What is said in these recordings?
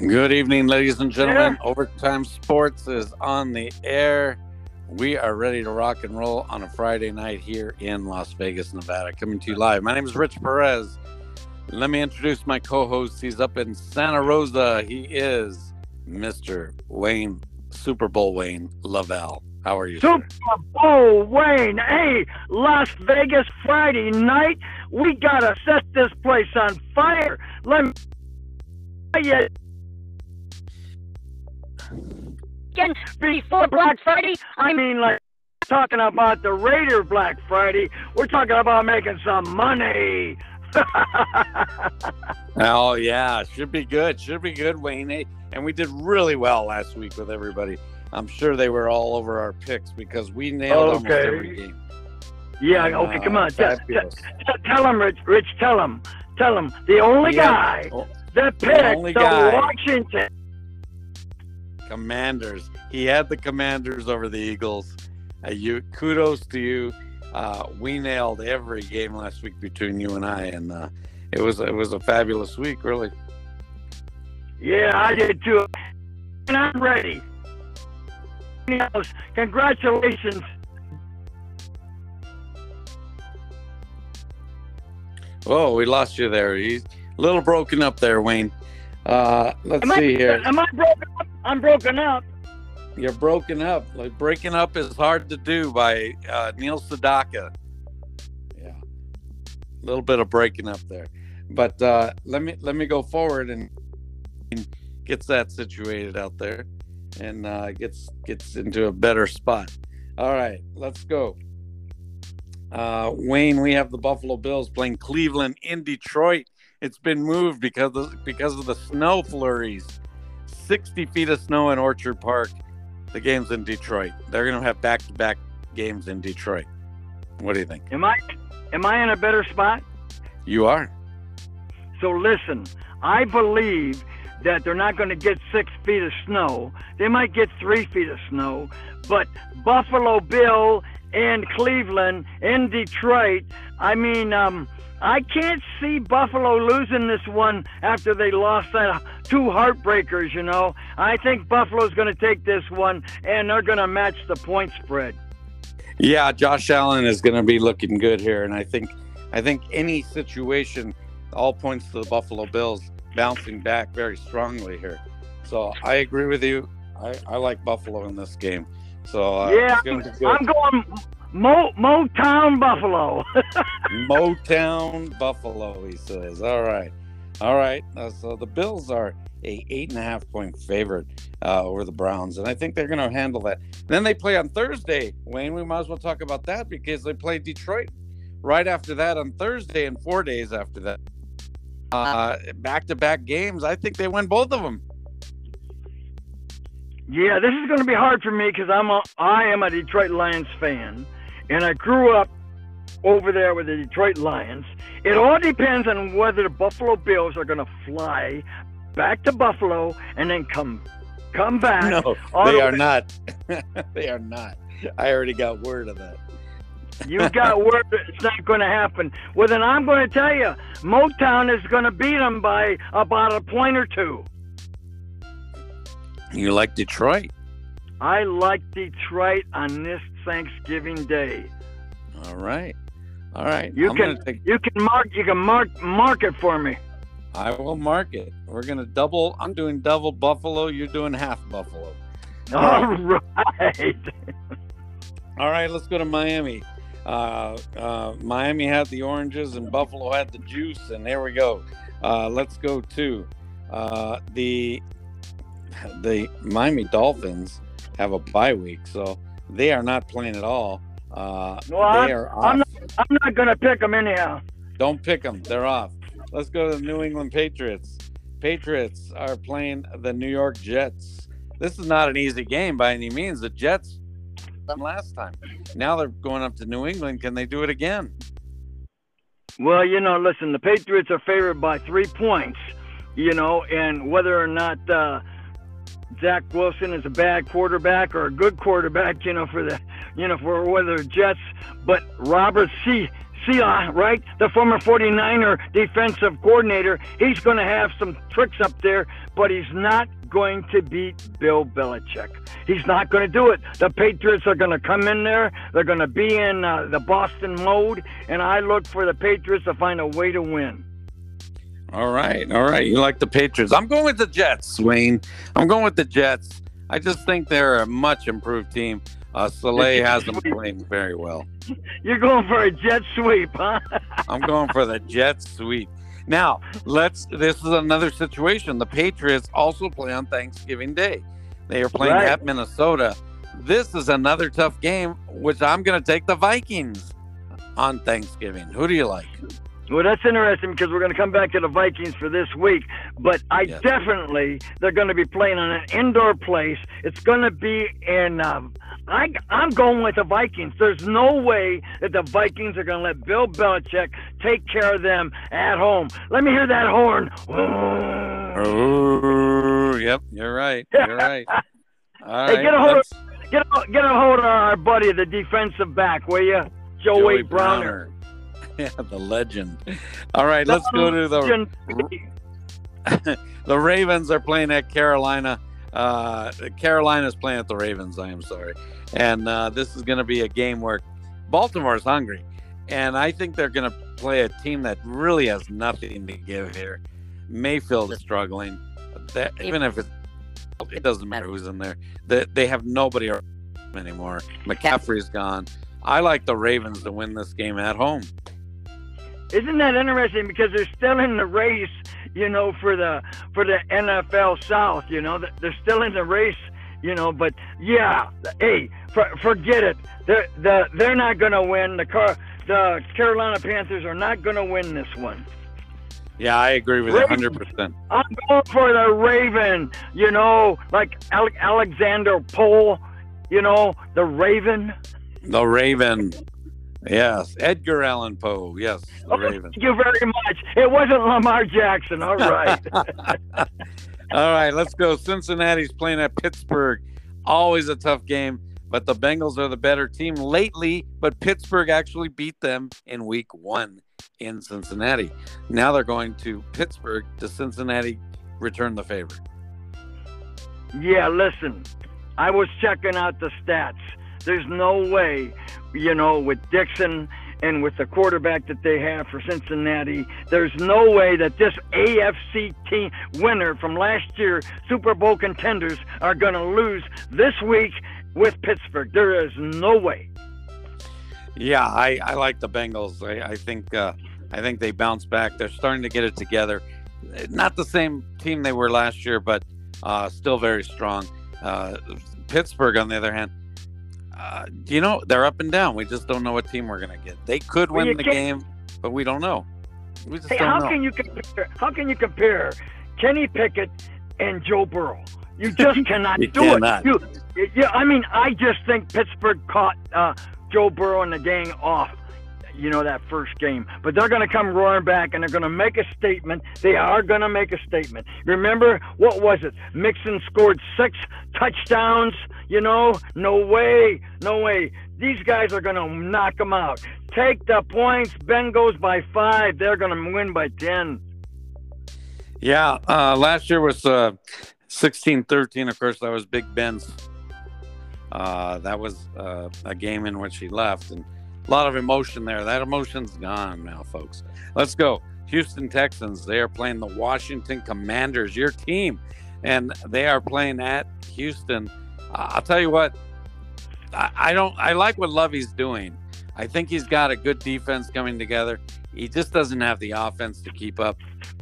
Good evening, ladies and gentlemen. Yeah. Overtime Sports is on the air. We are ready to rock and roll on a Friday night here in Las Vegas, Nevada. Coming to you live. My name is Rich Perez. Let me introduce my co host. He's up in Santa Rosa. He is Mr. Wayne, Super Bowl Wayne LaVelle. How are you? Super sir? Bowl Wayne. Hey, Las Vegas Friday night. We got to set this place on fire. Let me you before Black Friday. I mean, like talking about the Raider Black Friday. We're talking about making some money. oh yeah, should be good. Should be good, Wayne. And we did really well last week with everybody. I'm sure they were all over our picks because we nailed okay. almost every game. Yeah. And, okay. Uh, come on. Tell, tell, tell him, Rich. Rich. Tell him. Tell him. The only yeah. guy that picked the, the Washington Commanders. He had the Commanders over the Eagles. Uh, you kudos to you. Uh, we nailed every game last week between you and I, and uh, it was it was a fabulous week, really. Yeah, I did too, and I'm ready. Congratulations. Oh, we lost you there. He's a little broken up there, Wayne. Uh, let's am see I, here. Am I broken up? I'm broken up. You're broken up. Like breaking up is hard to do by uh, Neil Sedaka. Yeah, a little bit of breaking up there, but uh, let me let me go forward and gets that situated out there, and uh, gets gets into a better spot. All right, let's go. Uh, Wayne, we have the Buffalo Bills playing Cleveland in Detroit. It's been moved because of, because of the snow flurries. 60 feet of snow in Orchard Park. The game's in Detroit. They're going to have back to back games in Detroit. What do you think? Am I am I in a better spot? You are. So listen, I believe that they're not going to get six feet of snow. They might get three feet of snow, but Buffalo Bill and Cleveland and Detroit. I mean, um, I can't see Buffalo losing this one after they lost that two heartbreakers, you know. I think Buffalo's going to take this one and they're going to match the point spread. Yeah, Josh Allen is going to be looking good here and I think I think any situation all points to the Buffalo Bills bouncing back very strongly here. So, I agree with you. I, I like Buffalo in this game. So, uh, yeah, I'm going Mo Motown Buffalo. Motown Buffalo, he says. All right, all right. Uh, so the Bills are a eight and a half point favorite uh, over the Browns, and I think they're going to handle that. Then they play on Thursday. Wayne, we might as well talk about that because they play Detroit right after that on Thursday, and four days after that, back to back games. I think they win both of them. Yeah, this is going to be hard for me because I'm a I am a Detroit Lions fan and I grew up over there with the Detroit Lions. It all depends on whether the Buffalo Bills are going to fly back to Buffalo and then come come back. No, they are not. they are not. I already got word of that. you got word it's not going to happen. Well, then I'm going to tell you, Motown is going to beat them by about a point or two. You like Detroit? I like Detroit on this Thanksgiving Day. All right. All right. You I'm can take... you can mark you can mark mark it for me. I will mark it. We're gonna double. I'm doing double Buffalo. You're doing half Buffalo. All right. All right. Let's go to Miami. Uh, uh, Miami had the oranges and Buffalo had the juice, and there we go. Uh, let's go to uh, the the Miami Dolphins have a bye week, so they are not playing at all. Uh, no, I'm, I'm, not, I'm not going to pick them anyhow. Don't pick them. They're off. Let's go to the New England Patriots. Patriots are playing the New York Jets. This is not an easy game by any means. The Jets them last time. Now they're going up to New England. Can they do it again? Well, you know, listen, the Patriots are favored by three points, you know, and whether or not uh, Zach Wilson is a bad quarterback or a good quarterback, you know, for the, you know, for whether Jets. But Robert C. Sia, right? The former 49er defensive coordinator. He's going to have some tricks up there, but he's not going to beat Bill Belichick. He's not going to do it. The Patriots are going to come in there. They're going to be in uh, the Boston mode, and I look for the Patriots to find a way to win. All right, all right. You like the Patriots? I'm going with the Jets, Wayne. I'm going with the Jets. I just think they're a much improved team. Uh, Saleh has them playing very well. You're going for a jet sweep, huh? I'm going for the jet sweep. Now, let's. This is another situation. The Patriots also play on Thanksgiving Day. They are playing right. at Minnesota. This is another tough game, which I'm going to take the Vikings on Thanksgiving. Who do you like? Well, that's interesting because we're going to come back to the Vikings for this week. But I yes. definitely they're going to be playing on an indoor place. It's going to be in. Um, I I'm going with the Vikings. There's no way that the Vikings are going to let Bill Belichick take care of them at home. Let me hear that horn. Oh, yep, you're right. You're right. All hey, right, get a hold of, get a, get a hold of our buddy, the defensive back, will you, Joey, Joey Browner. Browner. Yeah, the legend. All right, let's go to the the Ravens are playing at Carolina. Uh, Carolina's playing at the Ravens. I am sorry, and uh, this is going to be a game where Baltimore's hungry, and I think they're going to play a team that really has nothing to give here. Mayfield is struggling. That, even if it, it doesn't matter who's in there, they, they have nobody anymore. McCaffrey's gone. I like the Ravens to win this game at home. Isn't that interesting? Because they're still in the race, you know, for the for the NFL South. You know, they're still in the race. You know, but yeah, hey, for, forget it. They're the they're not going to win. The car the Carolina Panthers are not going to win this one. Yeah, I agree with Raven. you 100%. I'm going for the Raven, you know, like Alexander Poe, you know, the Raven. The Raven. Yes, Edgar Allan Poe. Yes, the oh, Raven. Thank you very much. It wasn't Lamar Jackson. All right. All right, let's go. Cincinnati's playing at Pittsburgh. Always a tough game, but the Bengals are the better team lately. But Pittsburgh actually beat them in Week One in Cincinnati. Now they're going to Pittsburgh. to Cincinnati return the favor? Yeah, listen, I was checking out the stats. There's no way, you know, with Dixon and with the quarterback that they have for Cincinnati, there's no way that this AFC team winner from last year, Super Bowl contenders, are going to lose this week with Pittsburgh. There is no way. Yeah, I, I like the Bengals. I, I think uh, I think they bounce back. They're starting to get it together. Not the same team they were last year, but uh, still very strong. Uh, Pittsburgh, on the other hand, uh, you know, they're up and down. We just don't know what team we're going to get. They could well, win the game, but we don't know. We just hey, don't how know. can you compare? How can you compare Kenny Pickett and Joe Burrow? You just cannot you do cannot. it. You, yeah, I mean, I just think Pittsburgh caught uh, Joe Burrow and the gang off you know, that first game. But they're going to come roaring back and they're going to make a statement. They are going to make a statement. Remember, what was it? Mixon scored six touchdowns. You know, no way, no way. These guys are going to knock them out. Take the points. Bengals by five. They're going to win by 10. Yeah, uh, last year was uh, 16 13. Of course, that was Big Ben's. Uh, that was uh, a game in which he left. And a lot of emotion there. That emotion's gone now, folks. Let's go. Houston Texans, they are playing the Washington Commanders, your team, and they are playing at Houston. I'll tell you what, I, don't, I like what Lovie's doing. I think he's got a good defense coming together. He just doesn't have the offense to keep up.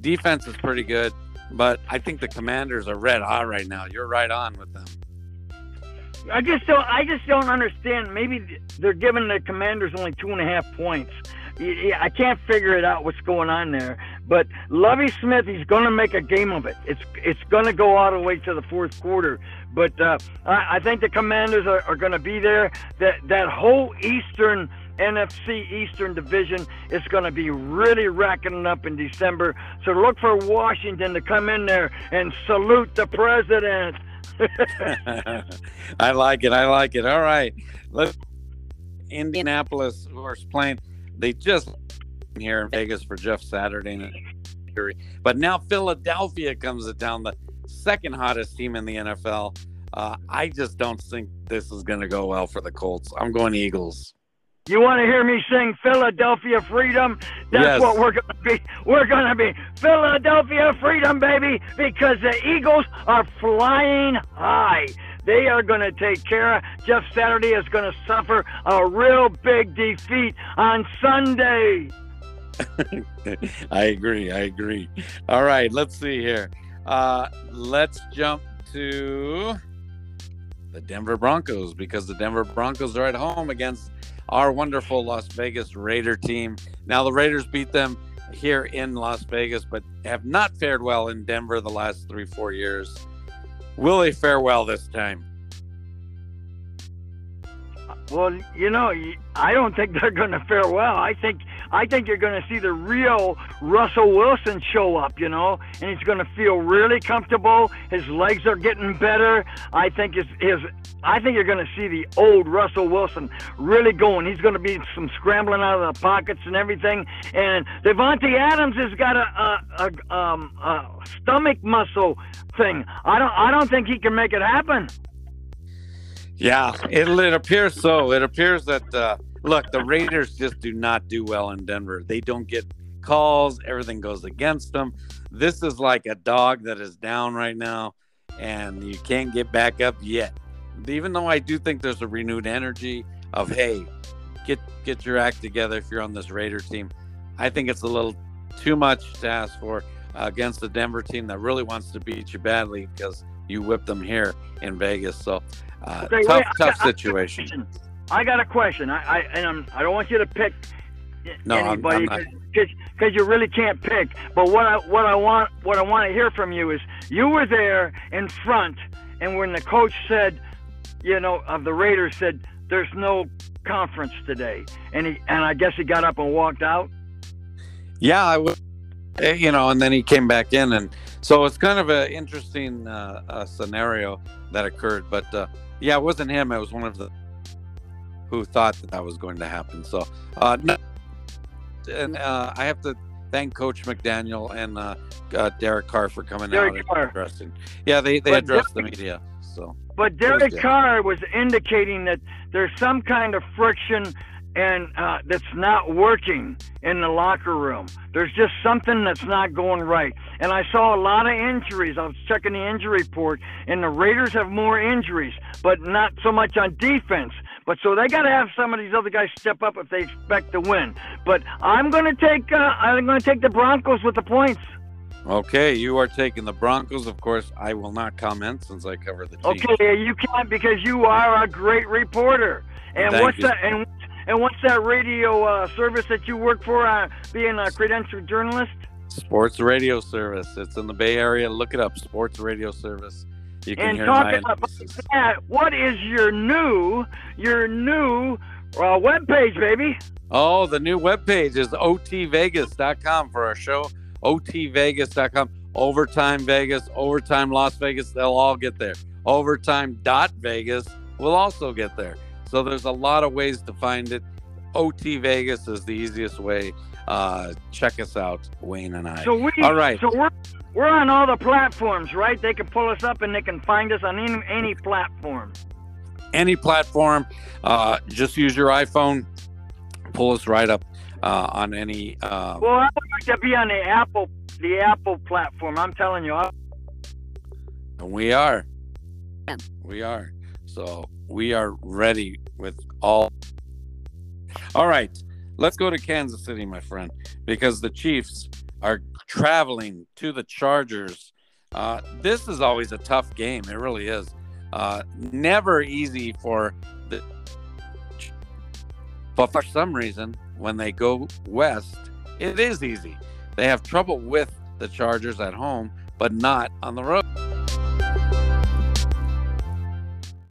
Defense is pretty good, but I think the Commanders are red hot right now. You're right on with them. I just don't. I just don't understand. Maybe they're giving the Commanders only two and a half points. I can't figure it out what's going on there. But Lovie Smith, he's going to make a game of it. It's it's going to go all the way to the fourth quarter. But uh, I, think the Commanders are, are going to be there. That that whole Eastern NFC Eastern Division is going to be really racking up in December. So look for Washington to come in there and salute the president. I like it. I like it. All right. Let's Indianapolis, who are playing They just here in Vegas for Jeff Saturday. But now Philadelphia comes down, the second hottest team in the NFL. Uh, I just don't think this is going to go well for the Colts. I'm going Eagles. You want to hear me sing Philadelphia Freedom? That's Yes. what we're going to be. We're going to be Philadelphia Freedom, baby, because the Eagles are flying high. They are going to take care of. Jeff Saturday is going to suffer a real big defeat on Sunday. I agree. I agree. All right, let's see here. Uh, let's jump to the Denver Broncos because the Denver Broncos are at home against our wonderful Las Vegas Raider team. Now, the Raiders beat them here in Las Vegas, but have not fared well in Denver the last three, four years. Will they fare well this time? Well, you know, I don't think they're going to fare well. I think I think you're going to see the real Russell Wilson show up, you know, and he's going to feel really comfortable. His legs are getting better. I think his his I think you're going to see the old Russell Wilson really going. He's going to be some scrambling out of the pockets and everything. And Davante Adams has got a a, a, um, a stomach muscle thing. I don't I don't think he can make it happen. Yeah, it, it appears so. It appears that uh, look, the Raiders just do not do well in Denver. They don't get calls. Everything goes against them. This is like a dog that is down right now, and you can't get back up yet. Even though I do think there's a renewed energy of hey, get get your act together if you're on this Raider team. I think it's a little too much to ask for against the Denver team that really wants to beat you badly because you whipped them here in Vegas. So uh, Okay, tough, wait, I tough I a situation. question. I got a question. I, I and I'm, I don't want you to pick No, anybody because you really can't pick. But what I what I want what I want to hear from you is you were there in front, and when the coach said, you know, of the Raiders said, "There's no conference today," and he and I guess he got up and walked out. Yeah, I would. eh, You know, and then he came back in, and so it's kind of an interesting uh, uh, scenario that occurred. But uh, yeah, it wasn't him. It was one of the who thought that that was going to happen. So, uh, no, and uh, I have to thank Coach McDaniel and uh, uh, Derek Carr for coming Derek out and Carr. addressing. Yeah, they they But addressed the media. So But Derek Derek. Carr was indicating that there's some kind of friction and uh, that's not working in the locker room. There's just something that's not going right. And I saw a lot of injuries. I was checking the injury report, and the Raiders have more injuries, but not so much on defense. But so they got to have some of these other guys step up if they expect to win. But I'm going to take uh, I'm going to take the Broncos with the points. okay, you are taking the Broncos. Of course, I will not comment since I cover the team. Okay, you can't because you are a great reporter. And Thank what's you. that? And and what's that radio uh, service that you work for? Uh, being a credentialed journalist. Sports radio service. It's in the Bay Area. Look it up. Sports radio service. You can And hear talk my about that. What is your new your new uh, web page, baby? Oh, the new web page is otvegas.com for our show. otvegas.com. Overtime Vegas, Overtime Las Vegas, they'll all get there. Overtime dot Vegas will also get there. So there's a lot of ways to find it. OT Vegas is the easiest way. Uh, check us out, Wayne and I. So we All right. So we're we're on all the platforms, right? They can pull us up and they can find us on any any platform. any platform. Uh, just use your iPhone. Pull us right up uh, on any. Uh, Well, I would like to be on the Apple the Apple platform. I'm telling you. I, and we are. We are. So we are ready with all. All right. Let's go to Kansas City, my friend, because the Chiefs are traveling to the Chargers. Uh, this is always a tough game. It really is. Uh, never easy for the. But for some reason, when they go west, it is easy. They have trouble with the Chargers at home, but not on the road.